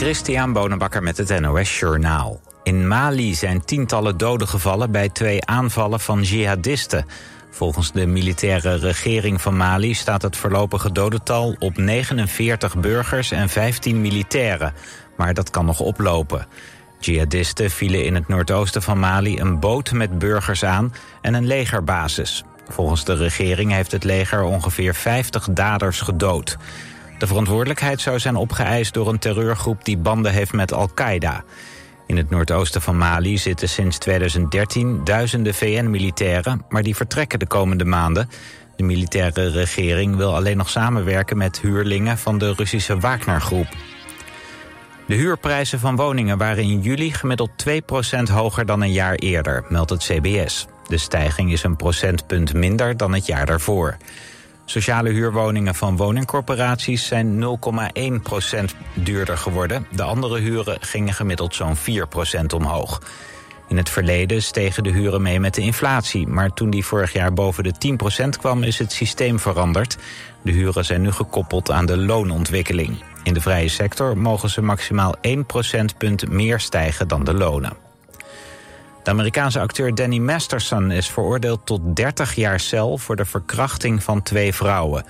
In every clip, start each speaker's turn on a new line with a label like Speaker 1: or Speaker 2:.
Speaker 1: Christian Bonenbakker met het NOS Journaal. In Mali zijn tientallen doden gevallen bij twee aanvallen van jihadisten. Volgens de militaire regering van Mali staat het voorlopige dodental op 49 burgers en 15 militairen. Maar dat kan nog oplopen. Jihadisten vielen in het noordoosten van Mali een boot met burgers aan en een legerbasis. Volgens de regering heeft het leger ongeveer 50 daders gedood. De verantwoordelijkheid zou zijn opgeëist door een terreurgroep die banden heeft met Al-Qaeda. In het noordoosten van Mali zitten sinds 2013 duizenden VN-militairen... maar die vertrekken de komende maanden. De militaire regering wil alleen nog samenwerken met huurlingen van de Russische Wagner-groep. De huurprijzen van woningen waren in juli gemiddeld 2% hoger dan een jaar eerder, meldt het CBS. De stijging is een procentpunt minder dan het jaar daarvoor. Sociale huurwoningen van woningcorporaties zijn 0,1% duurder geworden. De andere huren gingen gemiddeld zo'n 4% omhoog. In het verleden stegen de huren mee met de inflatie... maar toen die vorig jaar boven de 10% kwam is het systeem veranderd. De huren zijn nu gekoppeld aan de loonontwikkeling. In de vrije sector mogen ze maximaal 1 procentpunt meer stijgen dan de lonen. De Amerikaanse acteur Danny Masterson is veroordeeld tot 30 jaar cel... voor de verkrachting van twee vrouwen.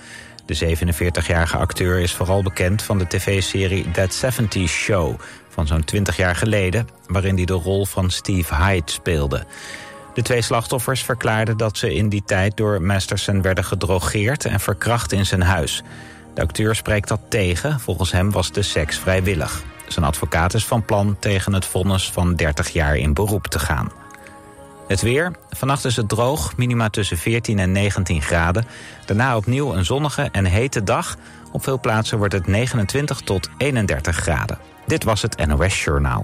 Speaker 1: De 47-jarige acteur is vooral bekend van de tv-serie That 70 Show... van zo'n 20 jaar geleden, waarin hij de rol van Steve Hyde speelde. De twee slachtoffers verklaarden dat ze in die tijd door Masterson werden gedrogeerd... en verkracht in zijn huis. De acteur spreekt dat tegen, volgens hem was de seks vrijwillig. Zijn advocaat is van plan tegen het vonnis van 30 jaar in beroep te gaan. Het weer. Vannacht is het droog, minima tussen 14 en 19 graden. Daarna opnieuw een zonnige en hete dag. Op veel plaatsen wordt het 29 tot 31 graden. Dit was het NOS Journaal.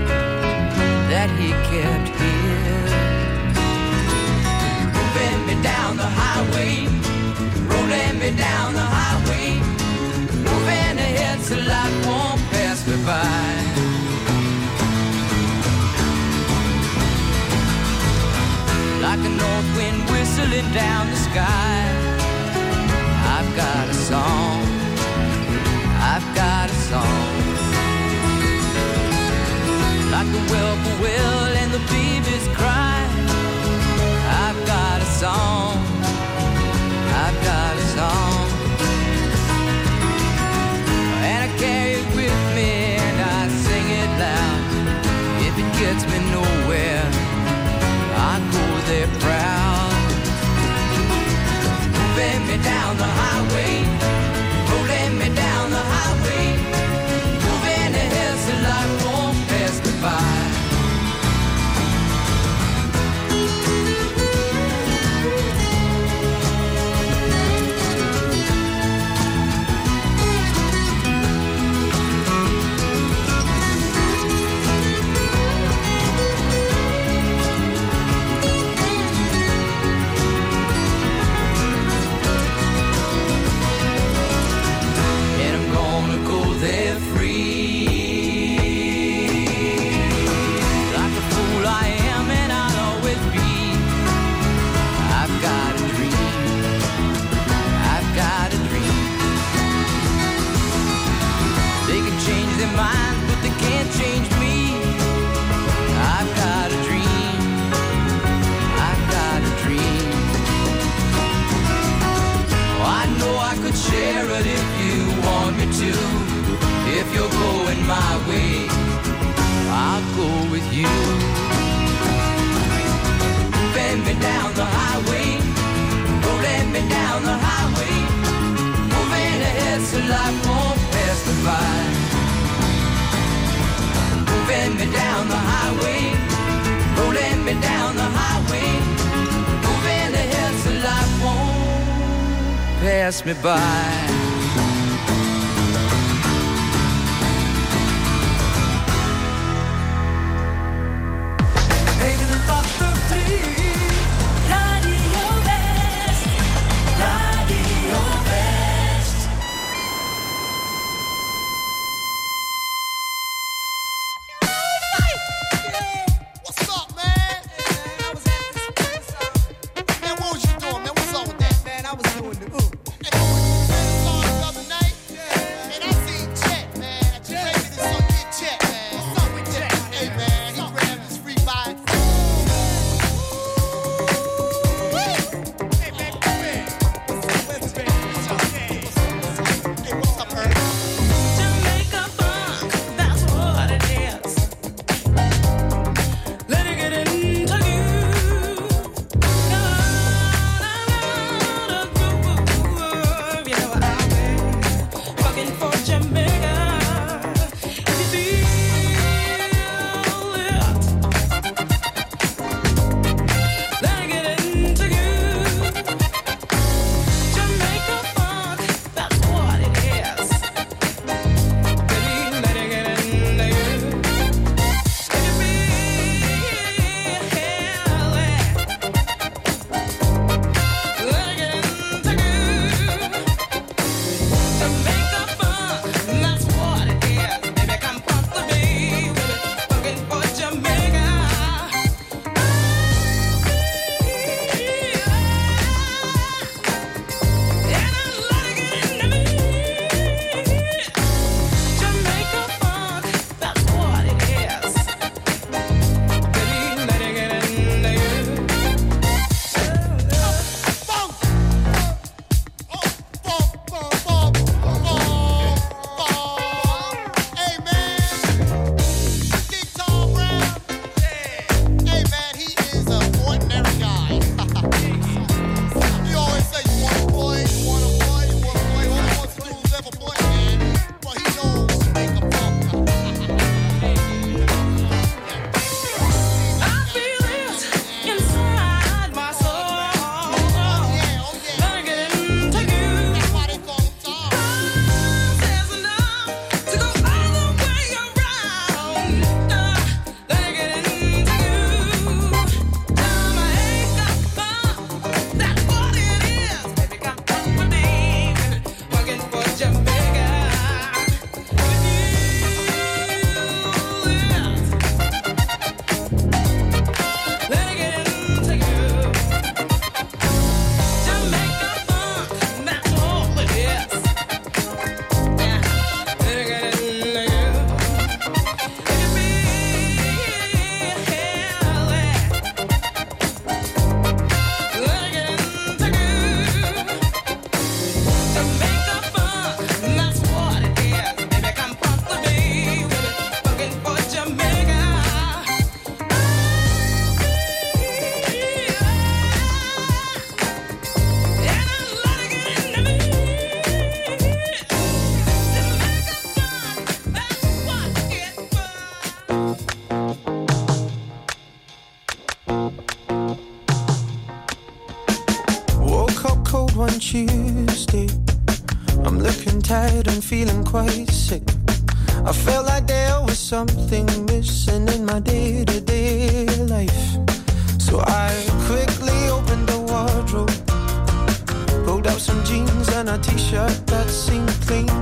Speaker 2: that he kept here. Moving me down the highway, rolling me down the highway, moving ahead so life won't pass me by. Like a north wind whistling down the sky. I've got a song. I've got a song. Like the whippoorwill and the baby's cry. I've got a song. I've got a song. And I carry it with me and I sing it loud. If it gets me nowhere, I go there proud. Moving me down the highway,
Speaker 3: something missing in my day to day life. So I quickly opened the wardrobe, pulled out some jeans and a t shirt that seemed clean,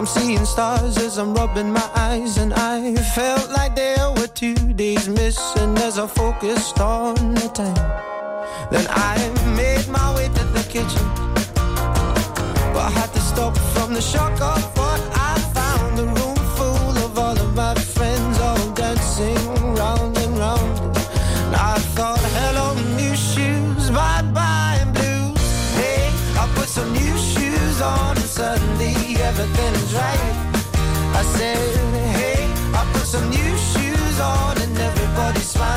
Speaker 3: I'm seeing stars as I'm rubbing my eyes And I felt like there were two days missing As I focused on the time. Then I made my way to the kitchen But I had to stop from the shock of what I found. A room full of all of my friends All dancing round and round. And I thought, hello new shoes, bye-bye blues. Hey, I put some new shoes on and suddenly everything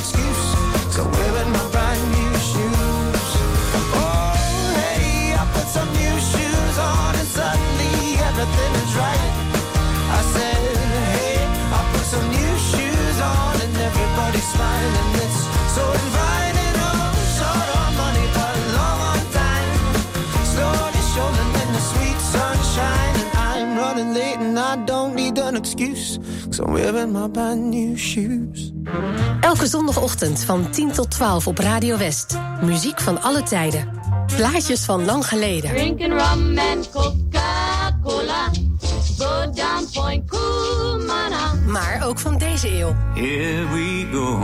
Speaker 3: excuse. Excuse. So I'm wearing my brand new shoes.
Speaker 4: Elke zondagochtend van 10 tot 12 op Radio West. Muziek van alle tijden. Plaatjes van lang geleden.
Speaker 5: Drinking rum and Coca-Cola. Go down Point Kumana.
Speaker 4: Maar ook van deze eeuw.
Speaker 6: Here we go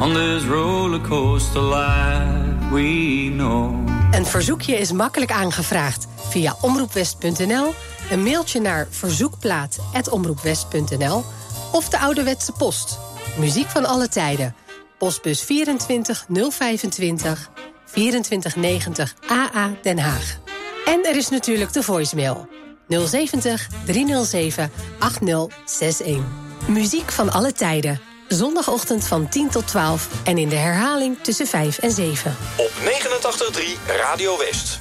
Speaker 6: on this roller coaster life we know.
Speaker 4: Een verzoekje is makkelijk aangevraagd via omroepwest.nl, een mailtje naar verzoekplaat.omroepwest.nl of de ouderwetse post. Muziek van alle tijden. Postbus 24 025 2490 AA Den Haag. En er is natuurlijk de voicemail 070 307 8061. Muziek van alle tijden. Zondagochtend van 10 tot 12 en in de herhaling tussen 5 en 7.
Speaker 7: Op 89.3 Radio West.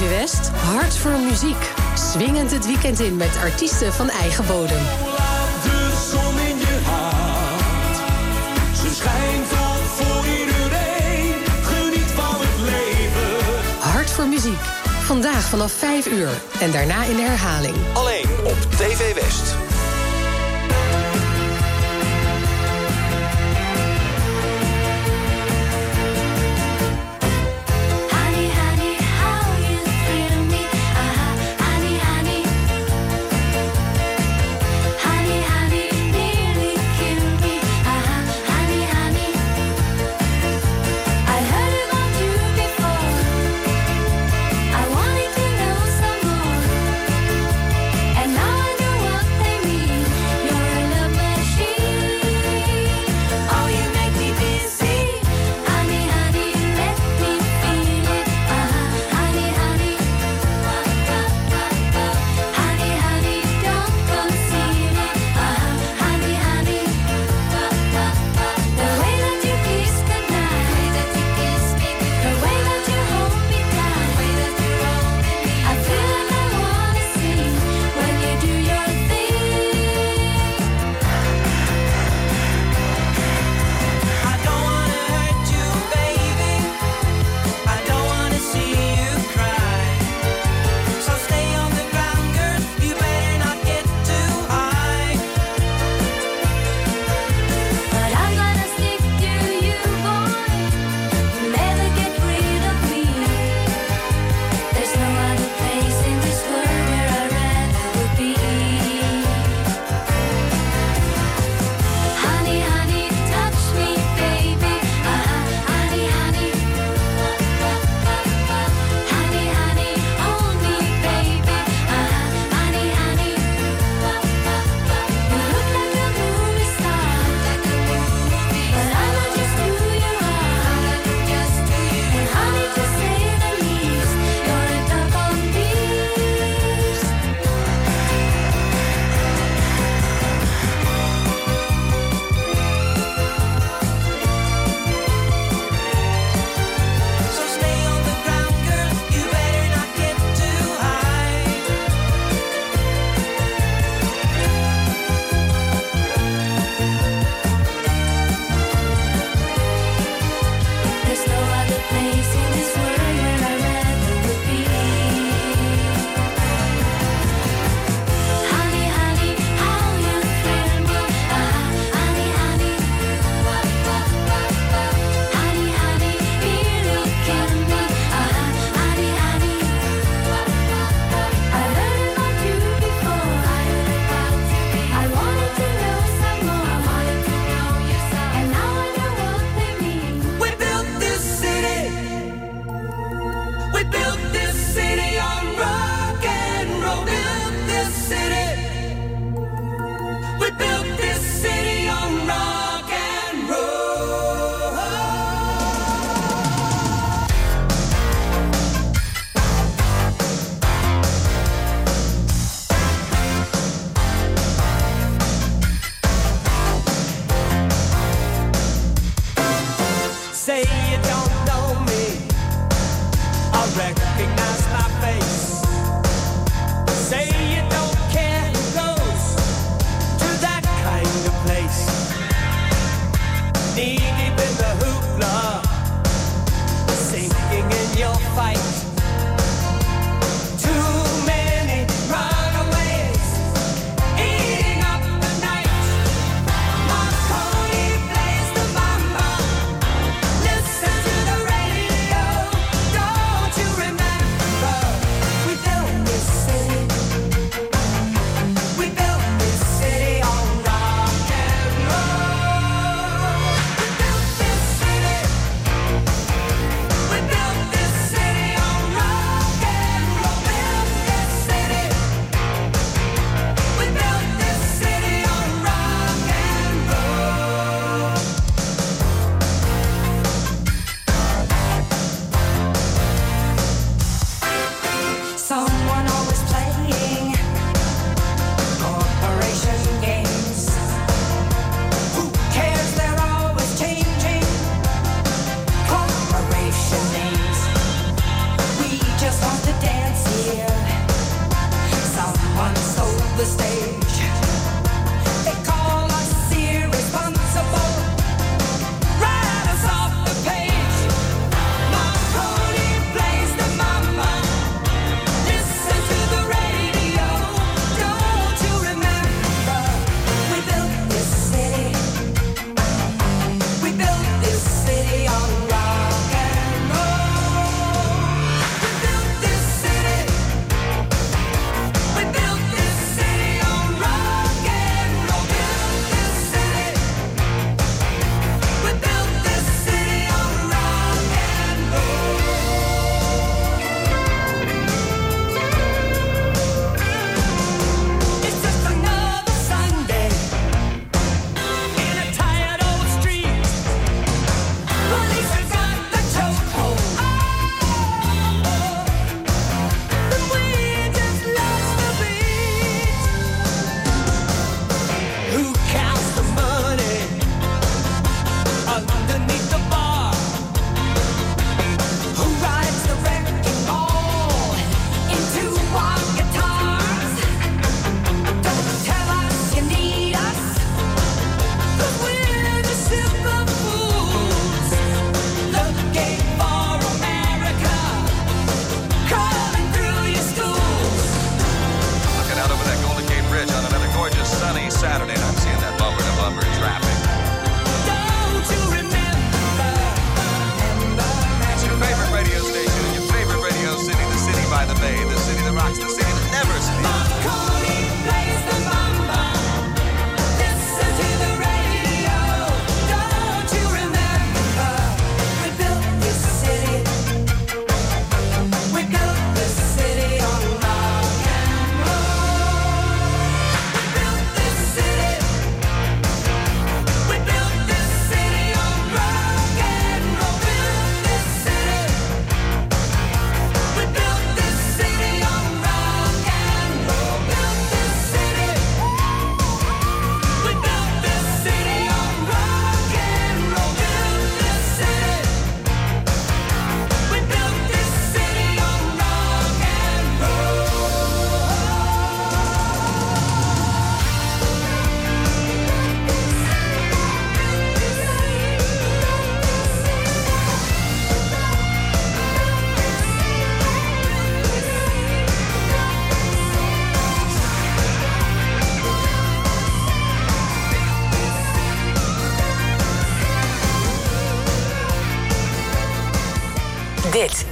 Speaker 4: TV West, hart voor muziek. Swingend het weekend in met artiesten van eigen bodem.
Speaker 2: Hart. Voor. Geniet van het leven.
Speaker 4: Hart voor muziek. Vandaag vanaf 5 uur en daarna in de herhaling.
Speaker 7: Alleen op TV West.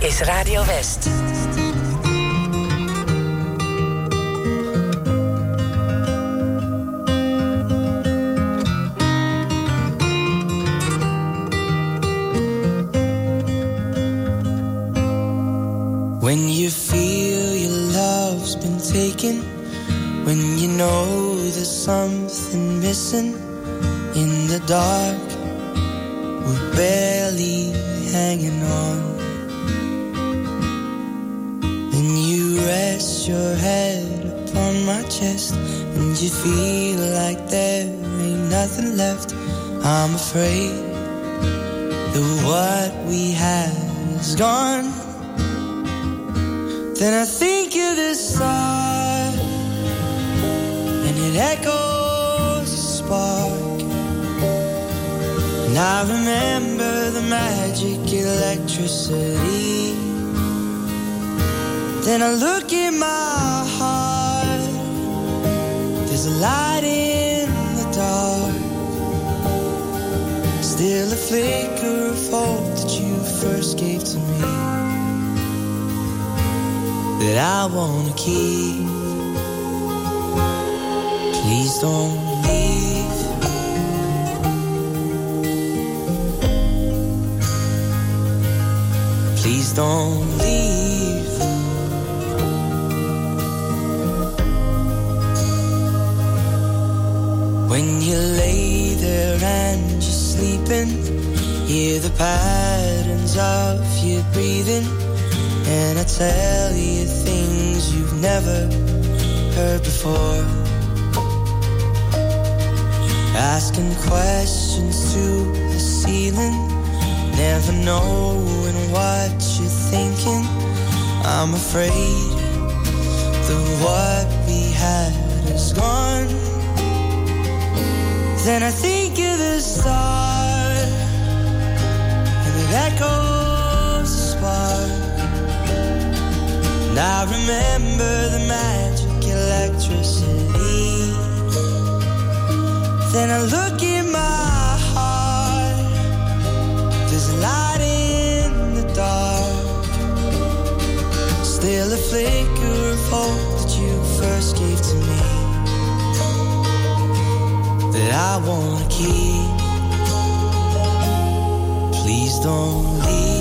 Speaker 8: Is Radio West.
Speaker 9: It echoes a spark. And I remember the magic electricity. Then I look in my heart. There's a light in the dark. Still a flicker of hope that you first gave to me that I wanna keep. Don't leave. Please don't leave. When you lay there and you're sleeping, hear the patterns of your breathing. And I tell you things you've never heard before. Asking questions to the ceiling, never knowing what you're thinking. I'm afraid that what we had is gone. Then I think of the start, and it echoes a spark. And I remember the magic electricity. Then I look in my heart. There's light in the dark. Still a flicker of hope that you first gave to me. That I wanna keep. Please don't leave.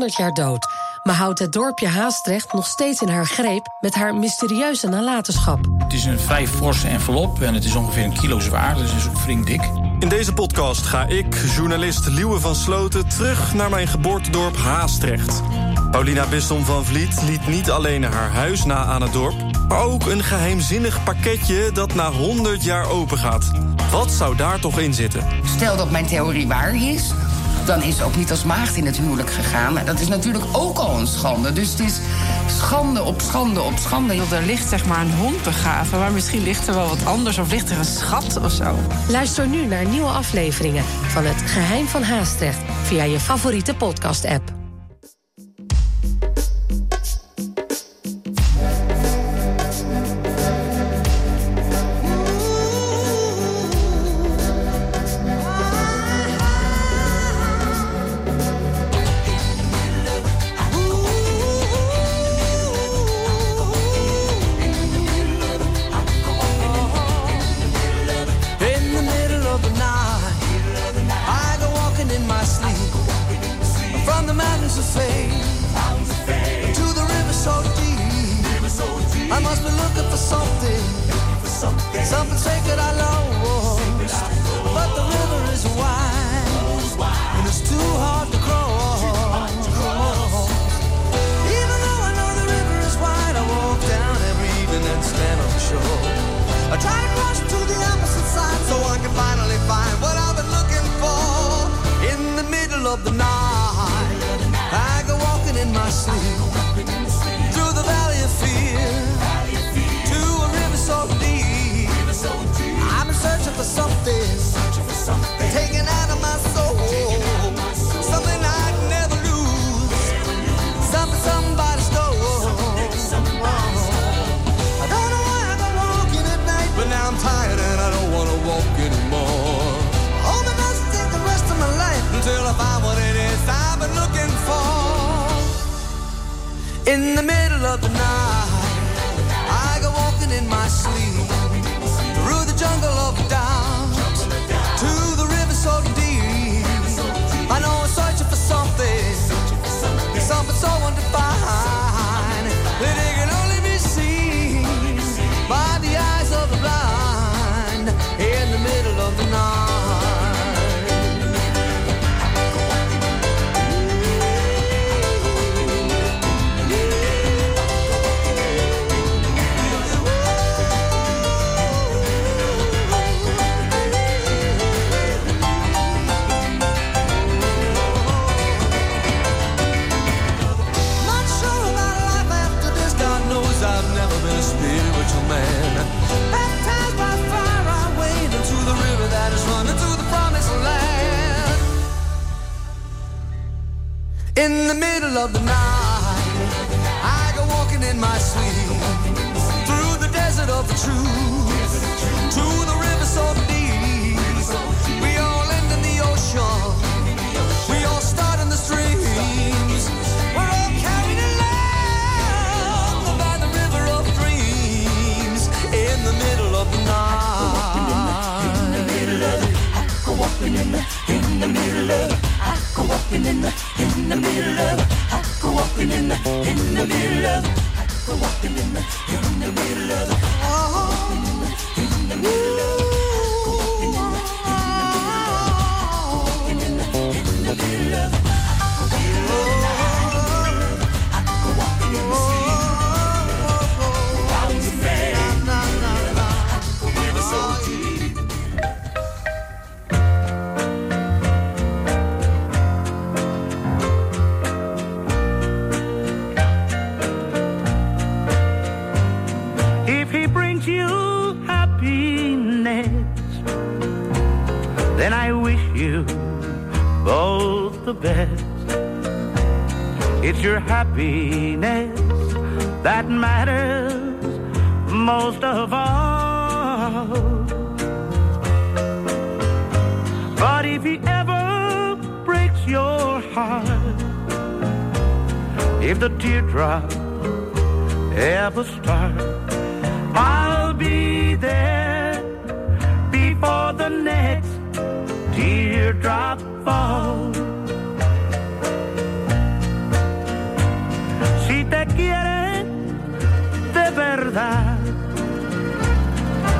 Speaker 10: 100 jaar dood, maar houdt het dorpje Haastrecht nog steeds in haar greep met haar mysterieuze nalatenschap.
Speaker 11: Het is een vrij forse envelop en het is ongeveer een kilo zwaar, dus is ook flink dik.
Speaker 12: In deze podcast ga ik, journalist Liewe van Sloten, terug naar mijn geboortedorp Haastrecht. Paulina Bistom van Vliet liet niet alleen haar huis na aan het dorp, maar ook een geheimzinnig pakketje dat na 100 jaar open gaat. Wat zou daar toch in zitten?
Speaker 13: Stel dat mijn theorie waar is, dan is ook niet als maagd in het huwelijk gegaan. Dat is natuurlijk ook al een schande. Dus het is schande op schande op schande.
Speaker 14: Er ligt zeg maar een hond te gaven, maar misschien ligt er wel wat anders of ligt er een schat of zo.
Speaker 10: Luister nu naar nieuwe afleveringen van Het Geheim van Haastrecht via je favoriete podcast-app.
Speaker 15: until I find what it is I've been looking for in the middle of the night. In the
Speaker 10: middle of the night, I go walking in my sleep through the desert of the truth the in the middle of. I go walking in the in the middle of. I go walking in the in the middle of. Oh, in the middle of it.
Speaker 16: If the best. It's your happiness that matters most of all. But if he ever breaks your heart, if the teardrop ever start, I'll be there before the next teardrop falls.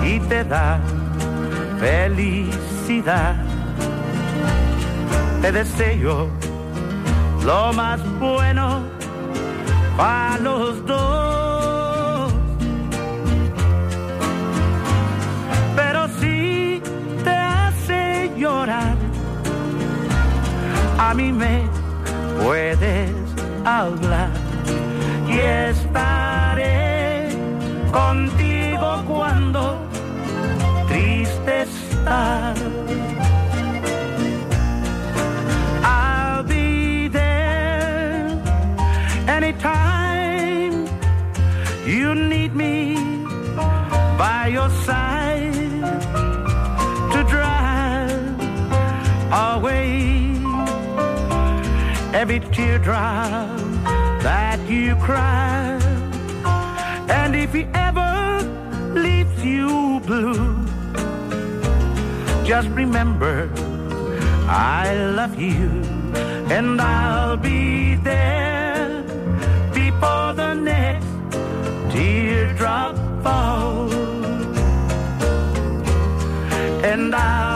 Speaker 16: Y te da felicidad, te deseo lo más bueno para los dos. Pero si te hace llorar, a mí me puedes hablar y estaré contigo cuando triste estás. I'll be there anytime you need me by your side to drive away every teardrop that you cry. And if you blue, just remember I love you and I'll be there before the next teardrop falls. And I'll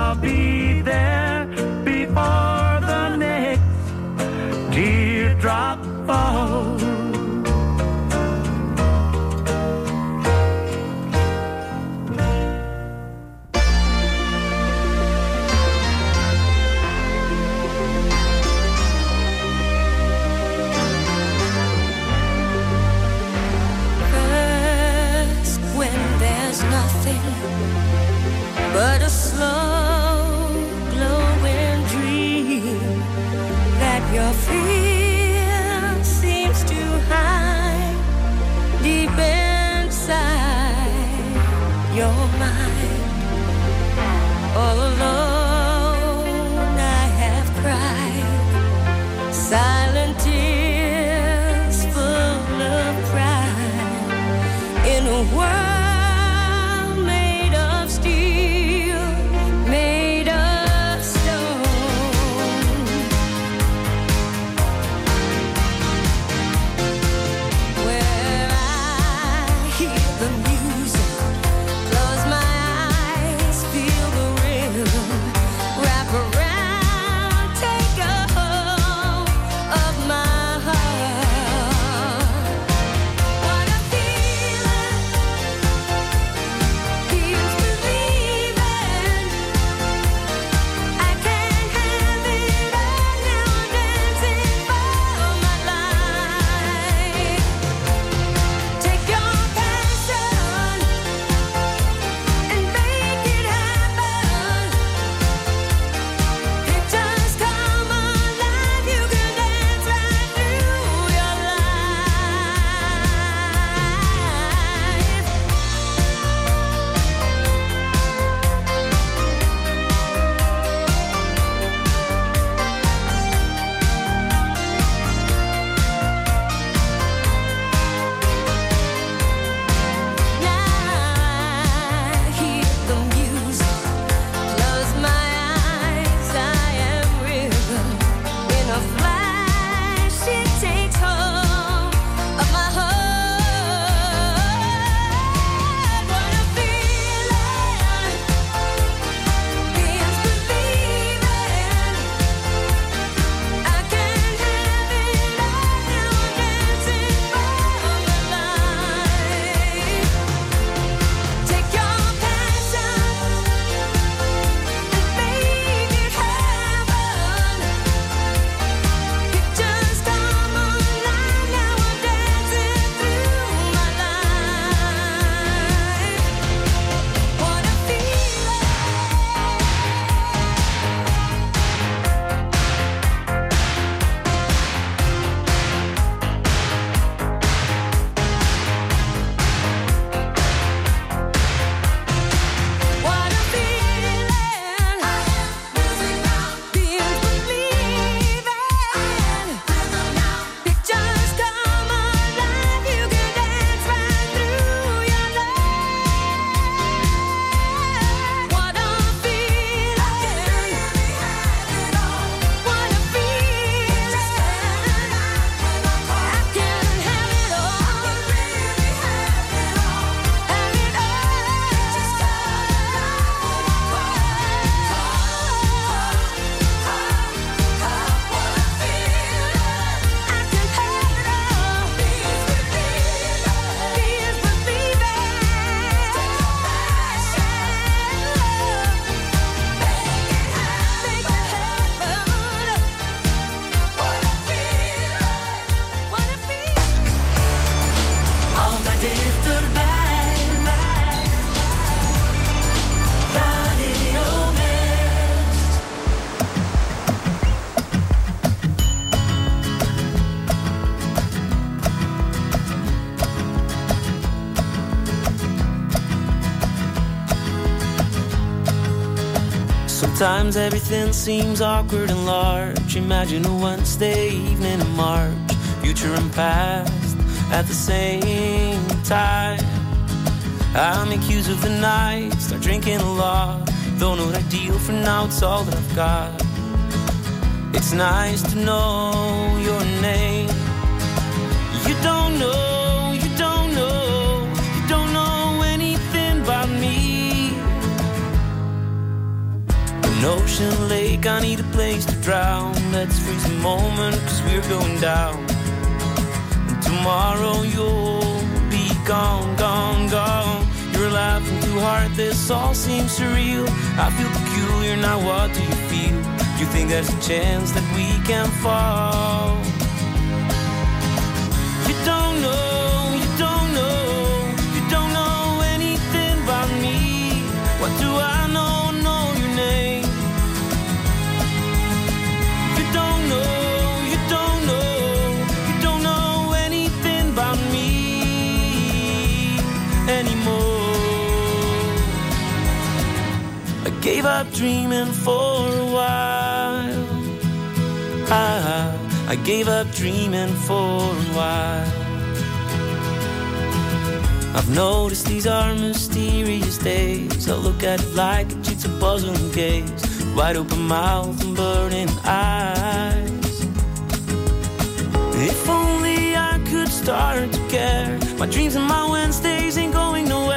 Speaker 17: Sometimes everything seems awkward and large. Imagine a Wednesday evening in March, future and past at the same time. I make use of the night, start drinking a lot. Though not ideal for now, it's all that I've got. It's nice to know your name. You don't know, An ocean lake, I need a place to drown. Let's freeze a moment, cause we're going down. And tomorrow you'll be gone, gone, gone. You're laughing too hard, this all seems surreal. I feel peculiar, now what do you feel? You think there's a chance that we can fall? You don't know, gave up dreaming for a while. I, I gave up dreaming for a while. I've noticed these are mysterious days. I look at it like a jigsaw puzzle and gaze. Wide open mouth and burning eyes. If only I could start to care. My dreams and my Wednesdays ain't going nowhere.